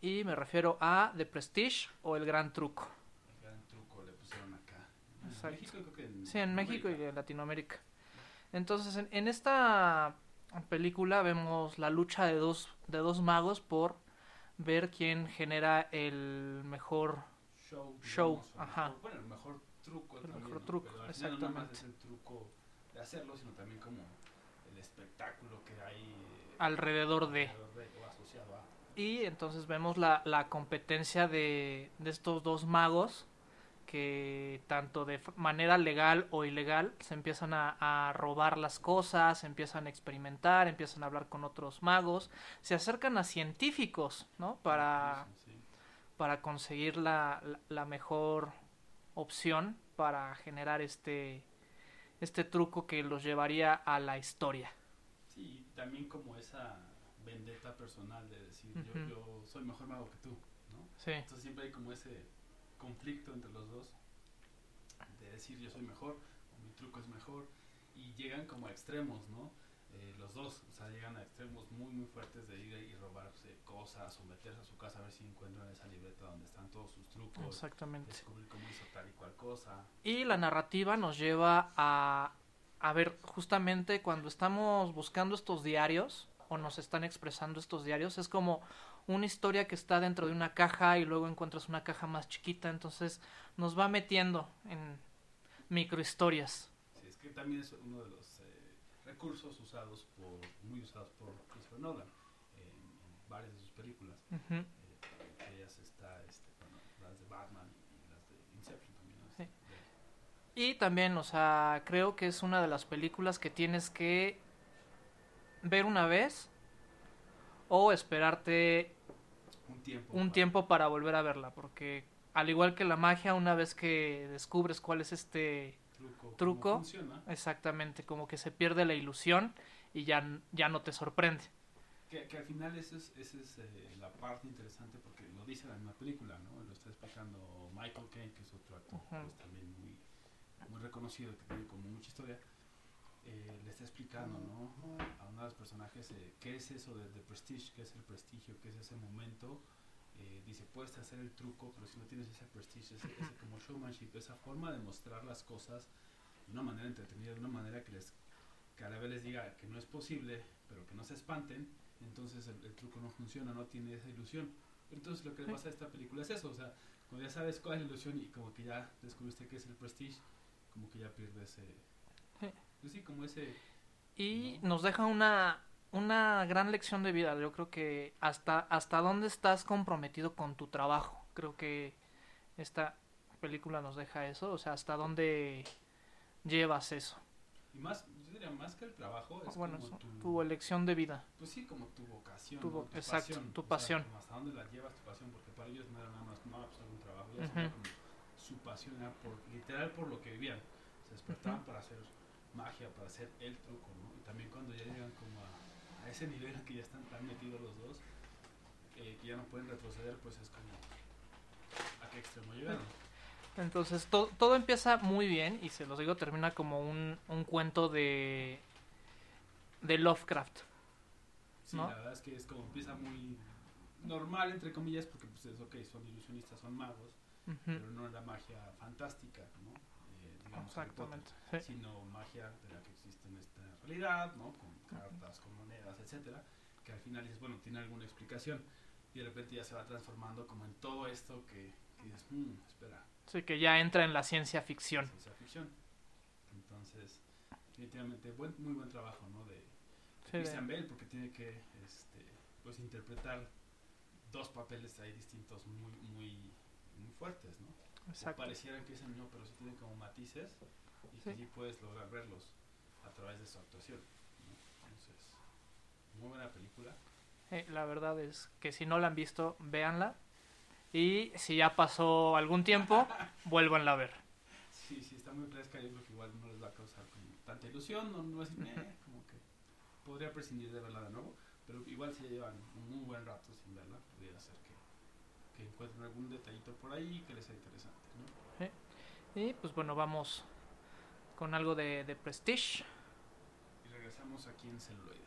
Y me refiero a The Prestige o El Gran Truco. El gran truco le pusieron acá. En Exacto. México, creo que en Sí, en México y en Latinoamérica. Entonces, en, en esta película vemos la lucha de dos, de dos magos por ver quién genera el mejor... show, Show, digamos, ajá. mejor- bueno, el mejor truco El también, mejor truco, no nada más exactamente. es el truco hacerlo, sino también como el espectáculo que hay eh, alrededor de... alrededor de o asociado a. Y entonces vemos la, la competencia de, de estos dos magos que tanto de manera legal o ilegal se empiezan a, a robar las cosas, empiezan a experimentar, empiezan a hablar con otros magos, se acercan a científicos, ¿no? Para, Sí, sí. para conseguir la, la- la mejor opción para generar este, este truco que los llevaría a la historia. Sí, también como esa vendetta personal de decir yo, yo soy mejor mago que tú, ¿no? Sí, Entonces siempre hay como ese conflicto entre los dos de decir yo soy mejor, o mi truco es mejor, y llegan como a extremos, ¿no? Eh, los dos, o sea, llegan a extremos muy, muy fuertes de ir y robarse cosas o meterse a su casa a ver si encuentran esa libreta donde están todos sus trucos, exactamente. descubrir cómo hizo tal y cual cosa. Y la narrativa nos lleva a, a ver justamente cuando estamos buscando estos diarios o nos están expresando estos diarios, es como una historia que está dentro de una caja y luego encuentras una caja más chiquita, entonces nos va metiendo en microhistorias. Sí, es que también es uno de los recursos usados por, muy usados por Christopher Nolan en, en varias de sus películas. Ujú. Eh, entre ellas está este, bueno, las de Batman y las de Inception también. ¿no? Sí. Y también, o sea, creo que es una de las películas que tienes que ver una vez o esperarte un tiempo. un para- tiempo para volver a verla, porque al igual que la magia, una vez que descubres cuál es este truco. cómo funciona. exactamente, como que se pierde la ilusión y ya, ya no te sorprende. Que, que al final esa es, esa es eh, la parte interesante porque lo dice la misma película, ¿no? Lo está explicando Michael Caine, que es otro actor pues, también muy, muy reconocido, que tiene como mucha historia. Eh, le está explicando, ¿no? A uno de los personajes eh, qué es eso de, de prestige, qué es el prestigio, qué es ese momento. Eh, dice, puedes hacer el truco, pero si no tienes ese prestige, ese, ese como showmanship, esa forma de mostrar las cosas de una manera entretenida, de una manera que les que a la vez les diga que no es posible, pero que no se espanten, entonces el, el truco no funciona, no tiene esa ilusión. Entonces lo que le pasa a esta película es eso, o sea, cuando ya sabes cuál es la ilusión y como que ya descubriste qué es el prestige, como que ya pierde ese... Sí. Pues sí, como ese... Y No. nos deja una, una gran lección de vida. Yo creo que hasta, hasta dónde estás comprometido con tu trabajo. Creo que esta película nos deja eso. O sea, hasta dónde llevas eso. Y más, yo diría más que el trabajo, es bueno, como tu, tu elección de vida. Pues sí, como tu vocación, Tu ¿no? vo- exacto, tu o sea, pasión. como hasta dónde la llevas tu pasión, porque para ellos no era nada más, no, pues algún trabajo, Ujú. era como su pasión era por, literal por lo que vivían. Se despertaban Ujú. para hacer magia, para hacer el truco, ¿no? Y también cuando ya llegan como a, a ese nivel que ya están tan metidos los dos, eh, que ya no pueden retroceder, pues es como a qué extremo llegaron. Entonces to- todo empieza muy bien y se los digo, termina como un, un cuento de, de Lovecraft. Sí, ¿no? la verdad es que es como empieza muy normal, entre comillas, porque pues es ok, son ilusionistas, son magos, Ujú, pero no era magia fantástica, ¿no? Eh, digamos Harry Potter, Exactamente. sí. sino magia de la que existe en esta realidad, ¿no? Con cartas, con monedas, etcétera, que al final dices, bueno, tiene alguna explicación y de repente ya se va transformando como en todo esto que, que dices, "Hmm, espera, Sí, que ya entra en la ciencia ficción. ciencia ficción. Entonces, definitivamente buen, muy buen trabajo, ¿no? De, de Sí, Christian Bale porque tiene que este, pues interpretar dos papeles ahí distintos muy muy muy fuertes, ¿no? Que Exacto. parecieran que es el mismo, pero sí tienen como matices y que Sí. sí puedes lograr verlos. a través de su actuación. Muy buena película. Eh, la verdad es que si no la han visto, véanla. Y si ya pasó algún tiempo, vuélvanla a ver. Sí, sí, está muy fresca. Yo creo que igual no les va a causar como tanta ilusión. No, no es. "Meh", como que podría prescindir de verla de nuevo. Pero igual si llevan un muy buen rato sin verla, pudiera ser que, que encuentren algún detallito por ahí que les sea interesante. ¿no? Y pues bueno, vamos con algo de, de Prestige. Y regresamos aquí en celuloide.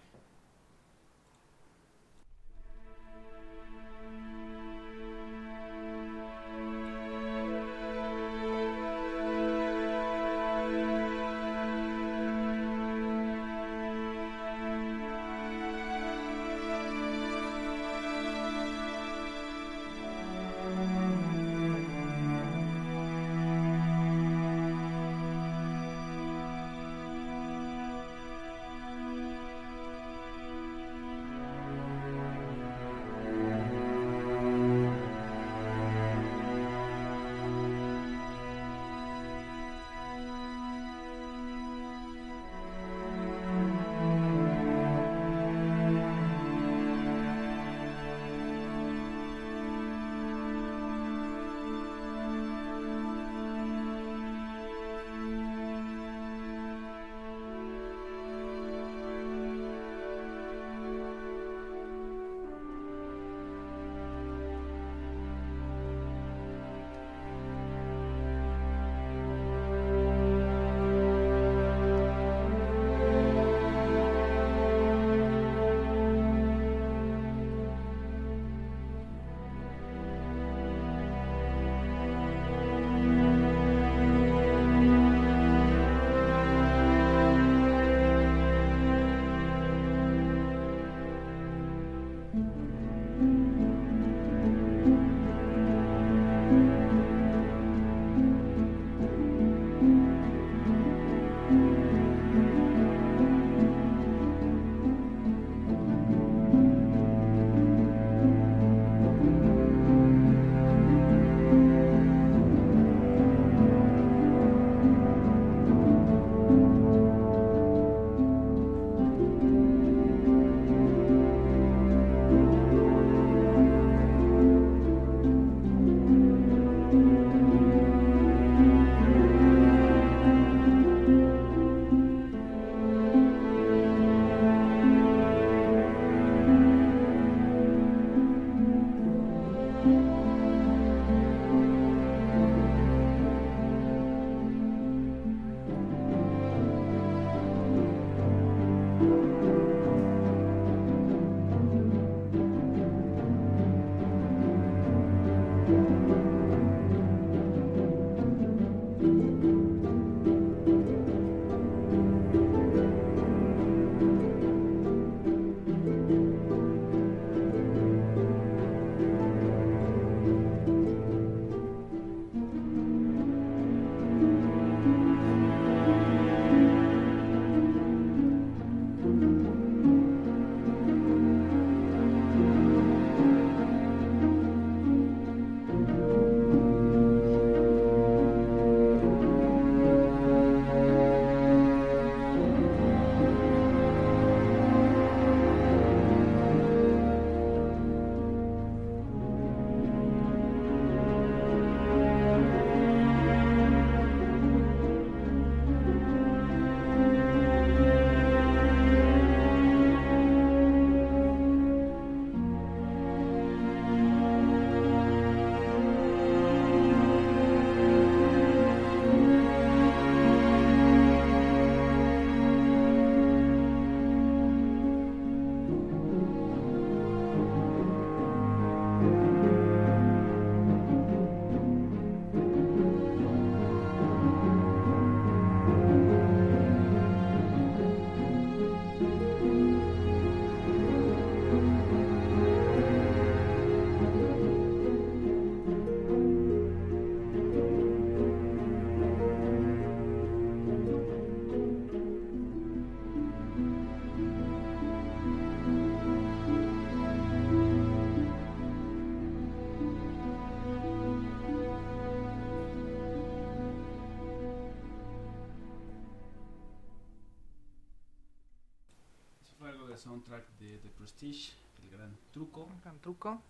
Soundtrack de The Prestige, el gran truco. Un gran truco.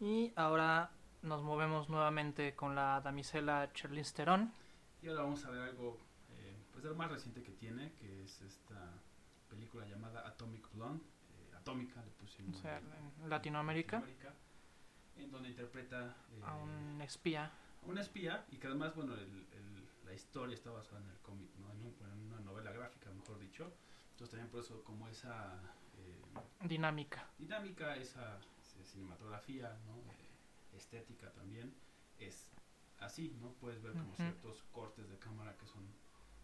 Y ahora nos movemos nuevamente con la damisela Charlize Theron. Y ahora vamos a ver algo, eh, pues de lo más reciente que tiene, que es esta película llamada Atomic Blonde, eh, Atómica, le pusimos O sea, en- en Latinoamérica. Latinoamérica, en donde interpreta eh, A un espía. a una espía y que además, bueno, el- el- la historia está basada en el cómic, ¿no? en, un- en una novela gráfica, mejor dicho. Entonces también por eso como esa Dinámica. dinámica, esa eh, cinematografía, ¿no? Eh, estética también, es así, ¿no? Puedes ver como Ujú. ciertos cortes de cámara que son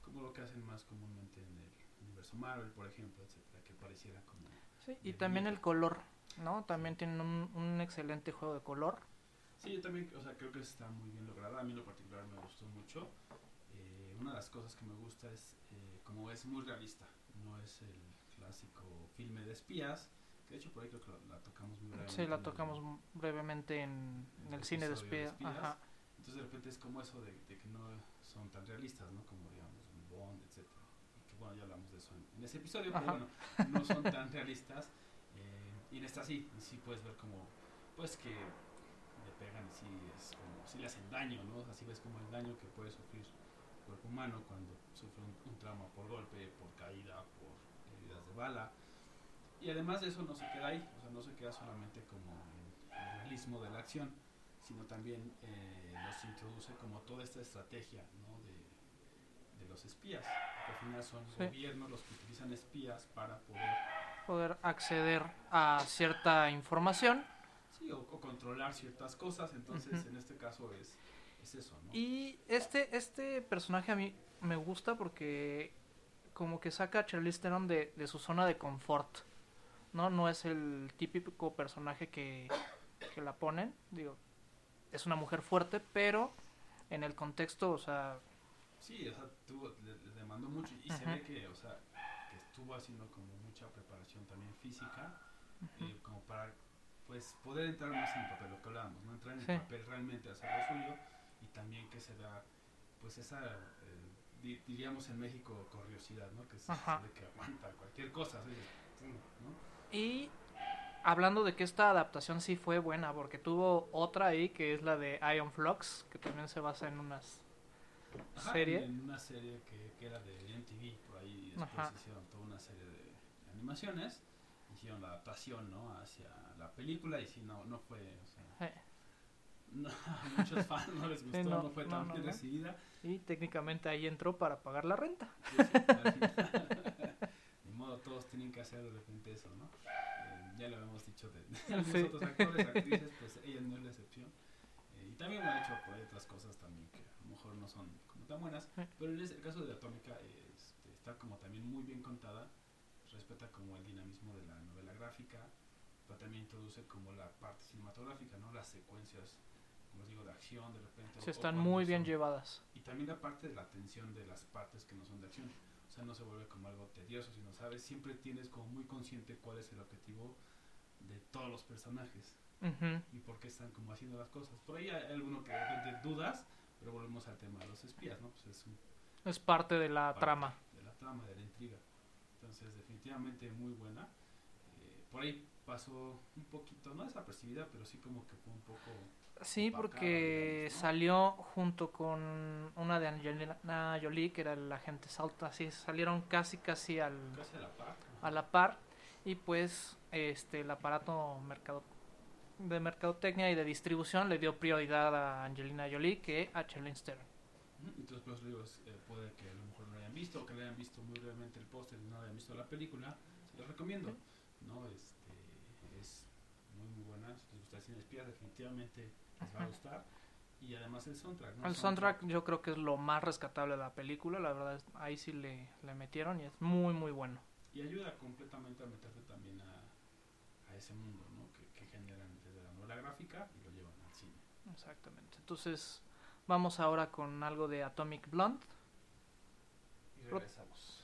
como lo que hacen más comúnmente en el universo Marvel, por ejemplo, etcétera, que pareciera como... Sí, y también el color, ¿no? También tienen un, un excelente juego de color. Sí, yo también, o sea, creo que está muy bien lograda. A mí en lo particular me gustó mucho. Eh, una de las cosas que me gusta es eh, como es muy realista. No es el clásico filme de espías. Que de hecho por ahí creo que la, la tocamos muy brevemente. Sí, la en el- tocamos brevemente en, en el el cine de de espía. espías. Ajá. Entonces de repente es como eso de, de que no son tan realistas, ¿no? Como digamos un Bond. Y que bueno, ya hablamos de eso en, en ese episodio, pero Ajá. bueno, no son tan realistas. eh, y en esta sí, sí puedes ver como, pues que le pegan y sí, es como, sí le hacen daño, ¿no? Así ves como el daño que puede sufrir el cuerpo humano cuando sufre un, un trauma por golpe, por caída, por bala. Y además de eso no se queda ahí, o sea, no se queda solamente como en el realismo de la acción, sino también eh, nos introduce como toda esta estrategia, ¿no? De, de los espías, que al final son Sí. gobiernos los que utilizan espías para poder Poder acceder a cierta información. Sí, o, o controlar ciertas cosas, entonces Ujú. en este caso es, es eso, ¿no? Y este, este personaje a mí me gusta porque como que saca a Charlize Theron de, de su zona de confort. ¿no? no es el típico personaje que, que la ponen. Digo, es una mujer fuerte, pero en el contexto, o sea, Sí, o sea, tuvo, le, le demandó mucho y se Ujú. ve que, o sea, que estuvo haciendo como mucha preparación también física, ujú, eh, como para, pues, poder entrar más en el papel, lo que hablábamos, ¿no? Entrar en Sí. el papel realmente, hacer lo suyo y también que se da, pues, esa, eh, diríamos en México, curiosidad, ¿no? Que se ve que aguanta cualquier cosa. Y hablando de que esta adaptación sí fue buena, porque tuvo otra ahí que es la de Ion Flux, que también se basa en unas Ajá, serie. En, una serie que, que era de MTV, por ahí después Ajá. hicieron toda una serie de animaciones, hicieron la adaptación, ¿no? Hacia la película y sí, no, no fue, o sea, no, a muchos fans no les gustó, no, no, fue tan no, bien recibida. y técnicamente ahí entró para pagar la renta. Sí, final. Ni modo, todos tienen que hacer de repente eso, ¿no? Eh, ya lo habíamos dicho de, de algunos Sí. otros actores, actrices, pues ella no es la excepción. Eh, y también me ha hecho por otras cosas también que a lo mejor no son como tan buenas. Sí. Pero en el caso de Atómica este, está como también muy bien contada, respeta como el dinamismo de la novela gráfica, pero también introduce como la parte cinematográfica, ¿no? Las secuencias, como digo, de acción de repente. Se están muy bien son- llevadas. y también la parte de la tensión de las partes que no son de acción. O sea, no se vuelve como algo tedioso, sino, ¿sabes? Siempre tienes como muy consciente cuál es el objetivo de todos los personajes Ujú. y por qué están como haciendo las cosas. Por ahí hay alguno que de repente dudas, pero volvemos al tema de los espías, ¿no? Pues es un Es parte de la parte trama. de la trama, de la intriga. Entonces, definitivamente muy buena. Eh, por ahí pasó un poquito, no desapercibida, pero sí como que fue un poco Sí, porque salió junto con una de Angelina Jolie, que era el agente Salta, así salieron casi casi al, casi a la par. ¿no? a la par y pues este el aparato mercado de mercadotecnia y de distribución le dio prioridad a Angelina Jolie que a Charlize Theron. Entonces, pues digo, eh, puede que a lo mejor no lo hayan visto o que le hayan visto muy brevemente el póster y no hayan visto la película. Se los recomiendo. ¿no? Este, es muy, muy buena. Si les gusta el cine definitivamente les va a gustar. Y además el soundtrack. ¿no? El soundtrack yo creo que es lo más rescatable de la película, la verdad es- ahí sí le, le metieron y es muy muy bueno. Y ayuda completamente a meterte también a, a ese mundo ¿no? que, que generan desde la novela gráfica y lo llevan al cine. Exactamente. Entonces vamos ahora con algo de Atomic Blonde. Y regresamos.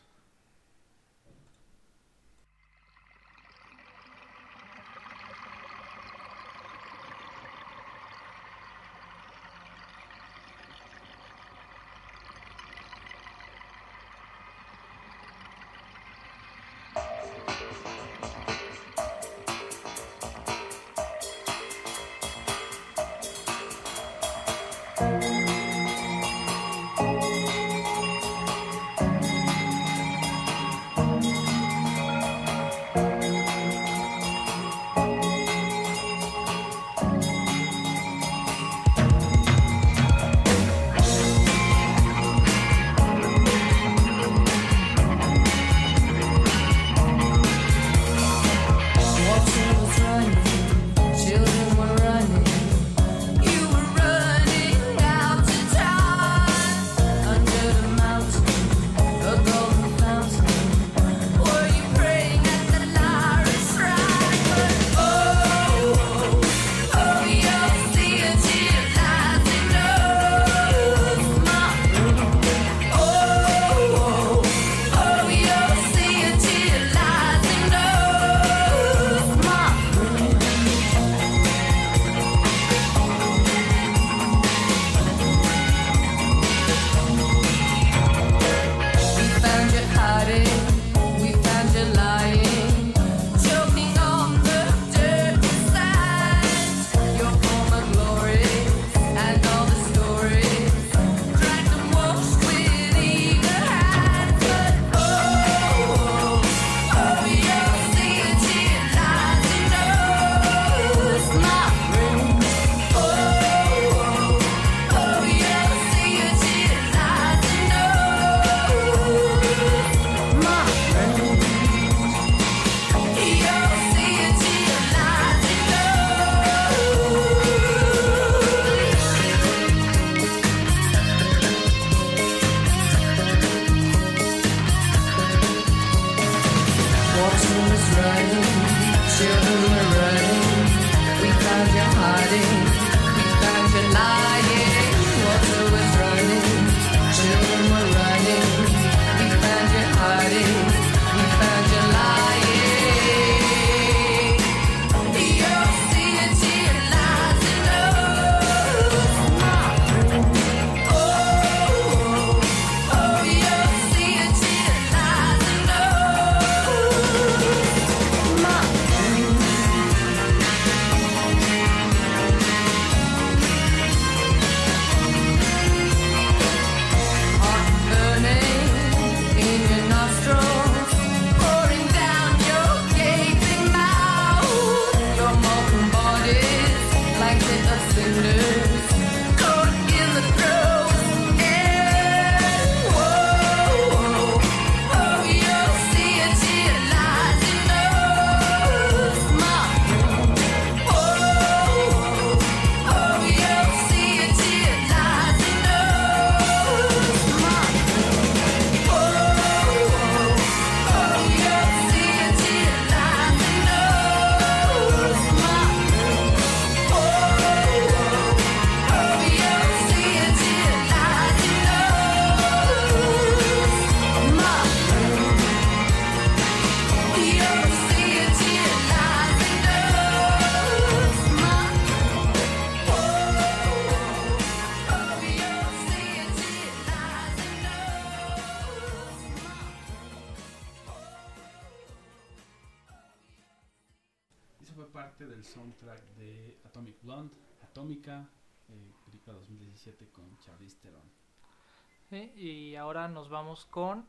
Y ahora nos vamos con,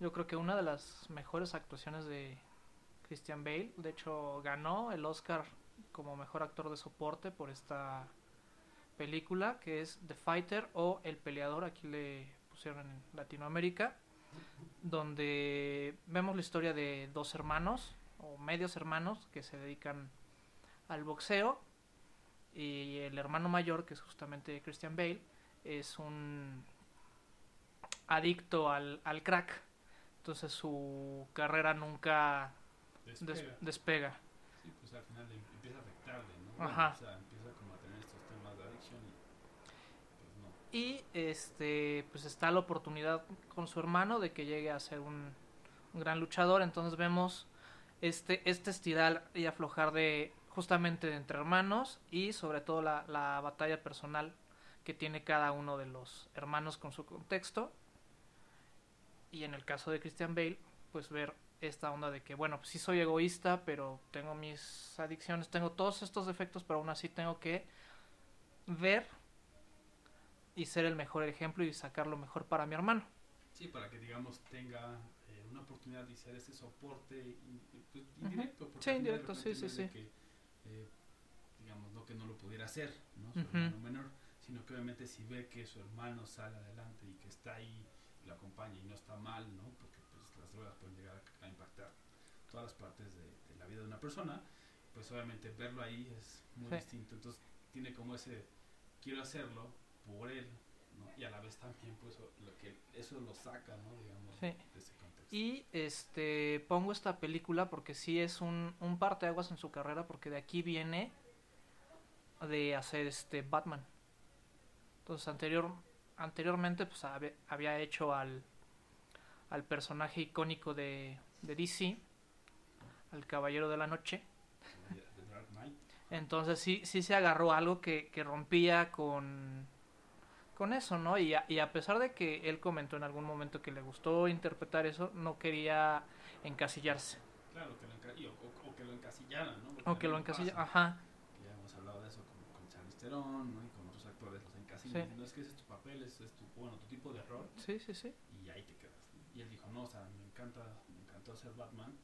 yo creo que una de las mejores actuaciones de Christian Bale. De hecho, ganó el Oscar como mejor actor de soporte por esta película, que es The Fighter o El Peleador, aquí le pusieron en Latinoamérica, donde vemos la historia de dos hermanos, o medios hermanos, que se dedican al boxeo, y el hermano mayor, que es justamente Christian Bale, es un adicto al, al crack. Entonces su carrera nunca des- Despega. despega. Sí, pues al final em- empieza a afectarle, ¿no? Ajá. o sea, empieza como a tener estos temas de adicción y pues no. Y este pues está la oportunidad con su hermano de que llegue a ser un, un gran luchador. Entonces vemos este, este estirar y aflojar de justamente de entre hermanos y sobre todo la, la batalla personal que tiene cada uno de los hermanos con su contexto. Y en el caso de Christian Bale, pues ver esta onda de que, bueno, pues sí soy egoísta, pero tengo mis adicciones, tengo todos estos defectos, pero aún así tengo que ver y ser el mejor ejemplo y sacar lo mejor para mi hermano. Sí, para que digamos tenga eh, una oportunidad de ser ese soporte pues, indirecto. porque Sí, indirecto, sí, sí, sí. que, eh, digamos, no que no lo pudiera hacer, ¿no? Su hermano menor, sino que obviamente si ve que su hermano sale adelante y que está ahí, lo y no está mal, ¿no? Porque pues las drogas pueden llegar a, impactar todas las partes de, de la vida de una persona, pues obviamente verlo ahí es muy Sí. distinto. Entonces tiene como ese, quiero hacerlo por él, ¿no? Y a la vez también, pues, lo que eso lo saca, ¿no? Digamos, Sí. de ese contexto. Y este pongo esta película porque sí es un, un parteaguas en su carrera, porque de aquí viene de hacer este Batman. Entonces anterior, anteriormente pues había hecho al, al personaje icónico de, de DC, al Caballero de la Noche. Entonces sí, sí se agarró algo que, que rompía con, con eso, ¿no? Y a, y a pesar de que él comentó en algún momento que le gustó interpretar eso, no quería encasillarse. Claro, que lo, enca- o, o- o que lo encasillaran, ¿no? Porque O que lo también encasilla, pasa, ajá, Ya hemos hablado de eso con, con Charlize Theron, ¿no? Y con otros actores los encasillan. Sí. No es que ese es tu papel, ese es tu, bueno, tu tipo de error sí, sí, sí. y ahí te quedas. Y él dijo, no, o sea, me encanta, me encantó ser Batman,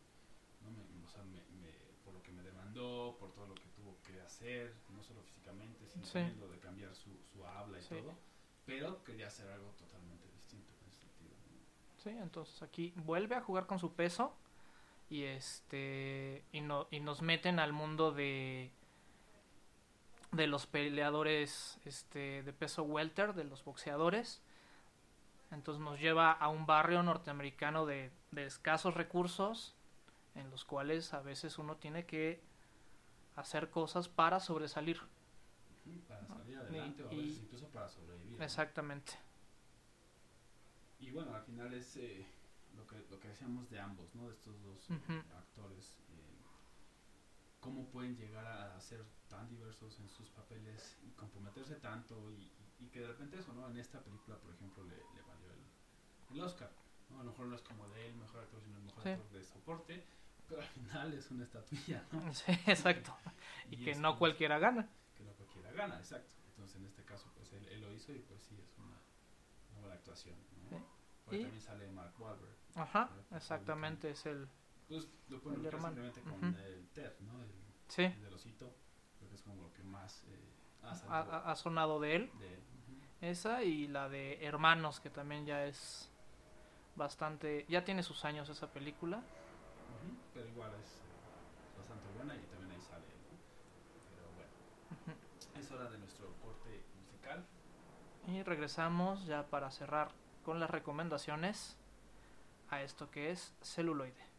¿no? Me, o sea, me, me- por lo que me demandó, por todo lo que tuvo que hacer, no solo físicamente, sino Sí. también lo de cambiar su, su habla y Sí. todo. Pero quería hacer algo totalmente distinto en ese sentido. ¿no? Sí, entonces aquí vuelve a jugar con su peso y este y, no, y nos meten al mundo de de los peleadores este de peso welter, de los boxeadores. Entonces nos lleva a un barrio norteamericano de, de escasos recursos en los cuales a veces uno tiene que hacer cosas para sobresalir. Para salir Y- adelante o a y- veces incluso para sobrevivir. ¿no? Exactamente. Y bueno, al final es eh, lo, que, lo que decíamos de ambos, ¿no? De estos dos actores. Cómo pueden llegar a ser tan diversos en sus papeles y comprometerse tanto y, y- y que de repente eso, ¿no? En esta película, por ejemplo, le, le valió el, el Oscar. ¿no? A lo mejor no es como de él mejor actor, sino el mejor Sí. actor de soporte, pero al final es una estatuilla, ¿no? Sí, exacto. Y, que no cualquiera gana. que no cualquiera gana, exacto. Entonces en este caso pues él, él lo hizo y pues sí, es una, una buena actuación. ¿no? Sí. Porque Y- también sale Mark Wahlberg. Ajá, exactamente, es el... Pues lo pueden simplemente con Ujú. el Ted, ¿no? El, Sí, el del osito. Creo que es como lo que más eh, ha ha, ha- sonado de él. de él. Ujú. Esa y la de Hermanos, que también ya es bastante... Ya tiene sus años esa película. Ujú, Pero igual es eh, bastante buena y también ahí sale ¿no? Pero bueno, es hora de nuestro corte musical. Y regresamos ya para cerrar con las recomendaciones a esto que es celuloide.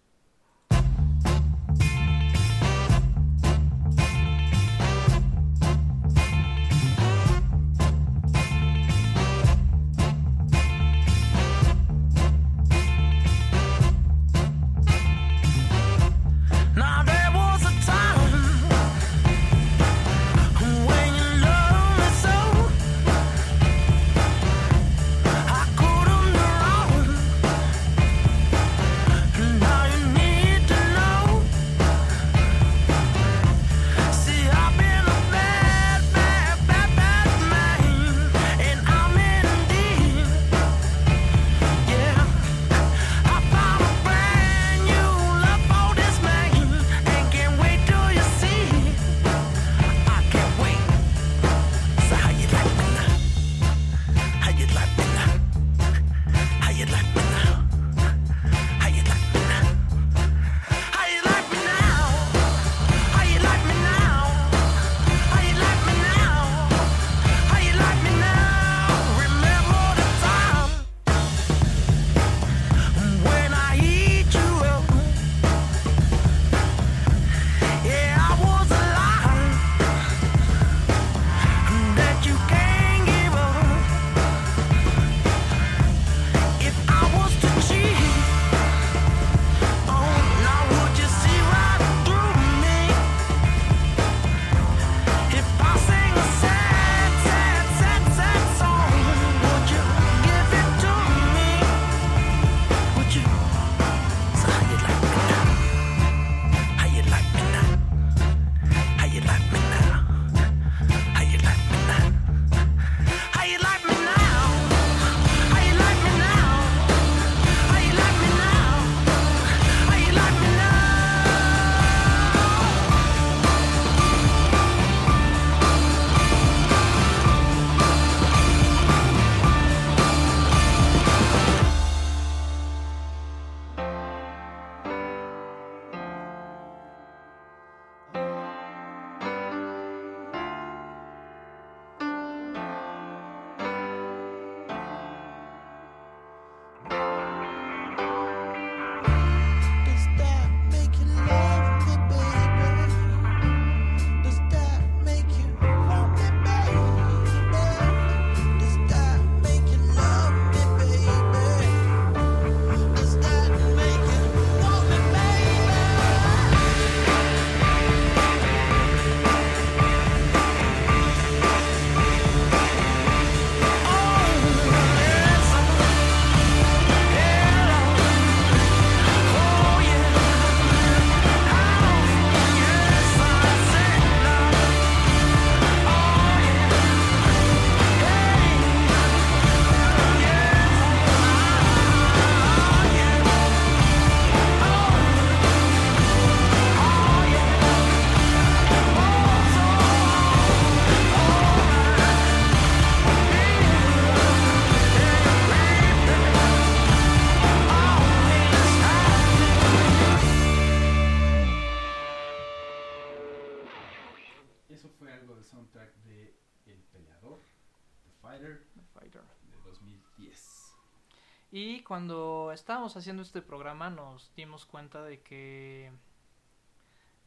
Haciendo este programa nos dimos cuenta de que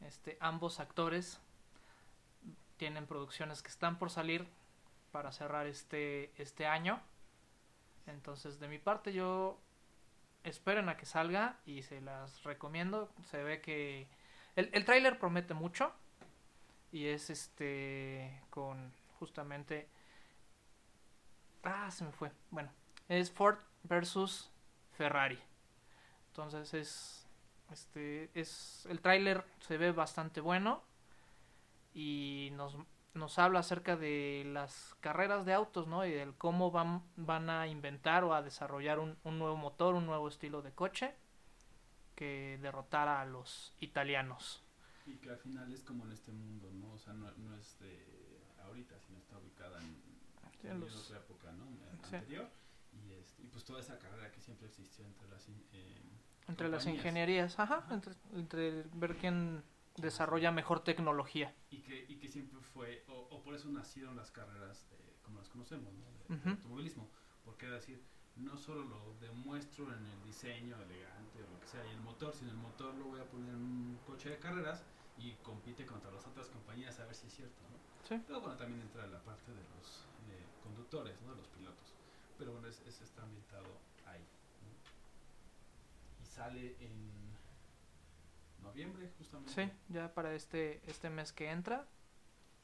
este, ambos actores tienen producciones que están por salir para cerrar este, este año. Entonces de mi parte yo esperen a que salga y se las recomiendo. Se ve que el, el tráiler promete mucho y es este con justamente... Ah, se me fue. Bueno, es Ford versus Ferrari. Entonces es este es el tráiler se ve bastante bueno y nos, nos habla acerca de las carreras de autos, ¿no? Y del cómo van, van a inventar o a desarrollar un, un nuevo motor, un nuevo estilo de coche que derrotara a los italianos. Y que al final es como en este mundo, ¿no? O sea, no, no es de ahorita, sino está ubicada en, Sí, en los- otra época, ¿no? En- Sí. Anterior. Y, este, y pues toda esa carrera que siempre existió entre las... eh, Entre las ingenierías, ajá, entre, entre ver quién desarrolla mejor tecnología. Y que, y que siempre fue, o, o por eso nacieron las carreras eh, como las conocemos, ¿no? De, automovilismo. Porque era decir, no solo lo demuestro en el diseño elegante o lo que sea, y el motor, sino el motor lo voy a poner en un coche de carreras y compite contra las otras compañías a ver si es cierto, ¿no? Sí. Pero bueno, también entra la parte de los eh, conductores, ¿no? De los pilotos. Pero bueno, ese ese está ambientado sale en noviembre, justamente. Sí, ya para este, este mes que entra.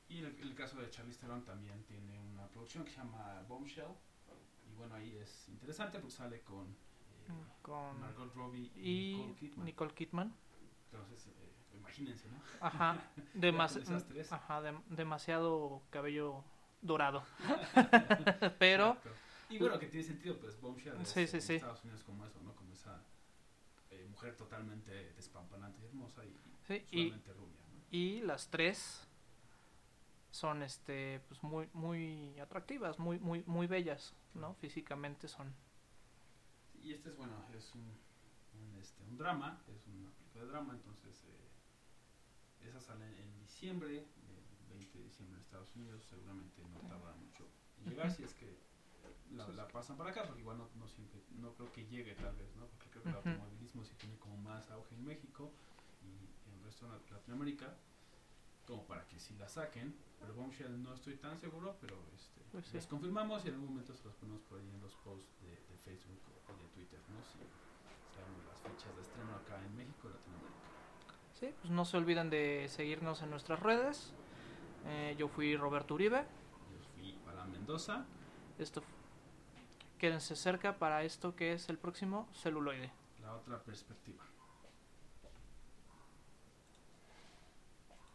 Y el, el caso de Charlize Theron también tiene una producción que se llama Bombshell. Y bueno, ahí es interesante porque sale con, eh, con Margot Robbie y, y Nicole Kidman. Nicole Kidman. Entonces, eh, imagínense, ¿no? Ajá, demas- con esas tres. ajá dem- demasiado cabello dorado. Pero Exacto. Y bueno, que tiene sentido, pues Bombshell es Sí, sí, en sí. Estados Unidos como eso, ¿no? Como esa mujer totalmente despampanante y hermosa y, Sí, y y- solamente rubia, ¿no? y las tres son este pues muy muy atractivas, muy muy muy bellas, ¿no? Físicamente son. Y este es, bueno, es un, un, este, un drama, es una película de drama, entonces eh, esa sale en diciembre, el 20 de diciembre en Estados Unidos, seguramente no tarda mucho en llegar, si es que la, la pasan para acá, porque igual no, no siempre, no creo que llegue tal vez, ¿no? Porque creo que el automovilismo sí tiene como más auge en México y en el resto de Lat- Latinoamérica, como para que sí la saquen, pero Bombshell no estoy tan seguro, pero este, Pues sí. les confirmamos y en algún momento se los ponemos por ahí en los posts de, de Facebook o de Twitter, ¿no? Si sabemos las fechas de estreno acá en México y Latinoamérica. Sí, pues no se olviden de seguirnos en nuestras redes. Eh, yo fui Roberto Uribe. Yo fui Alan Mendoza. Esto quédense cerca para esto que es el próximo celuloide. La otra perspectiva.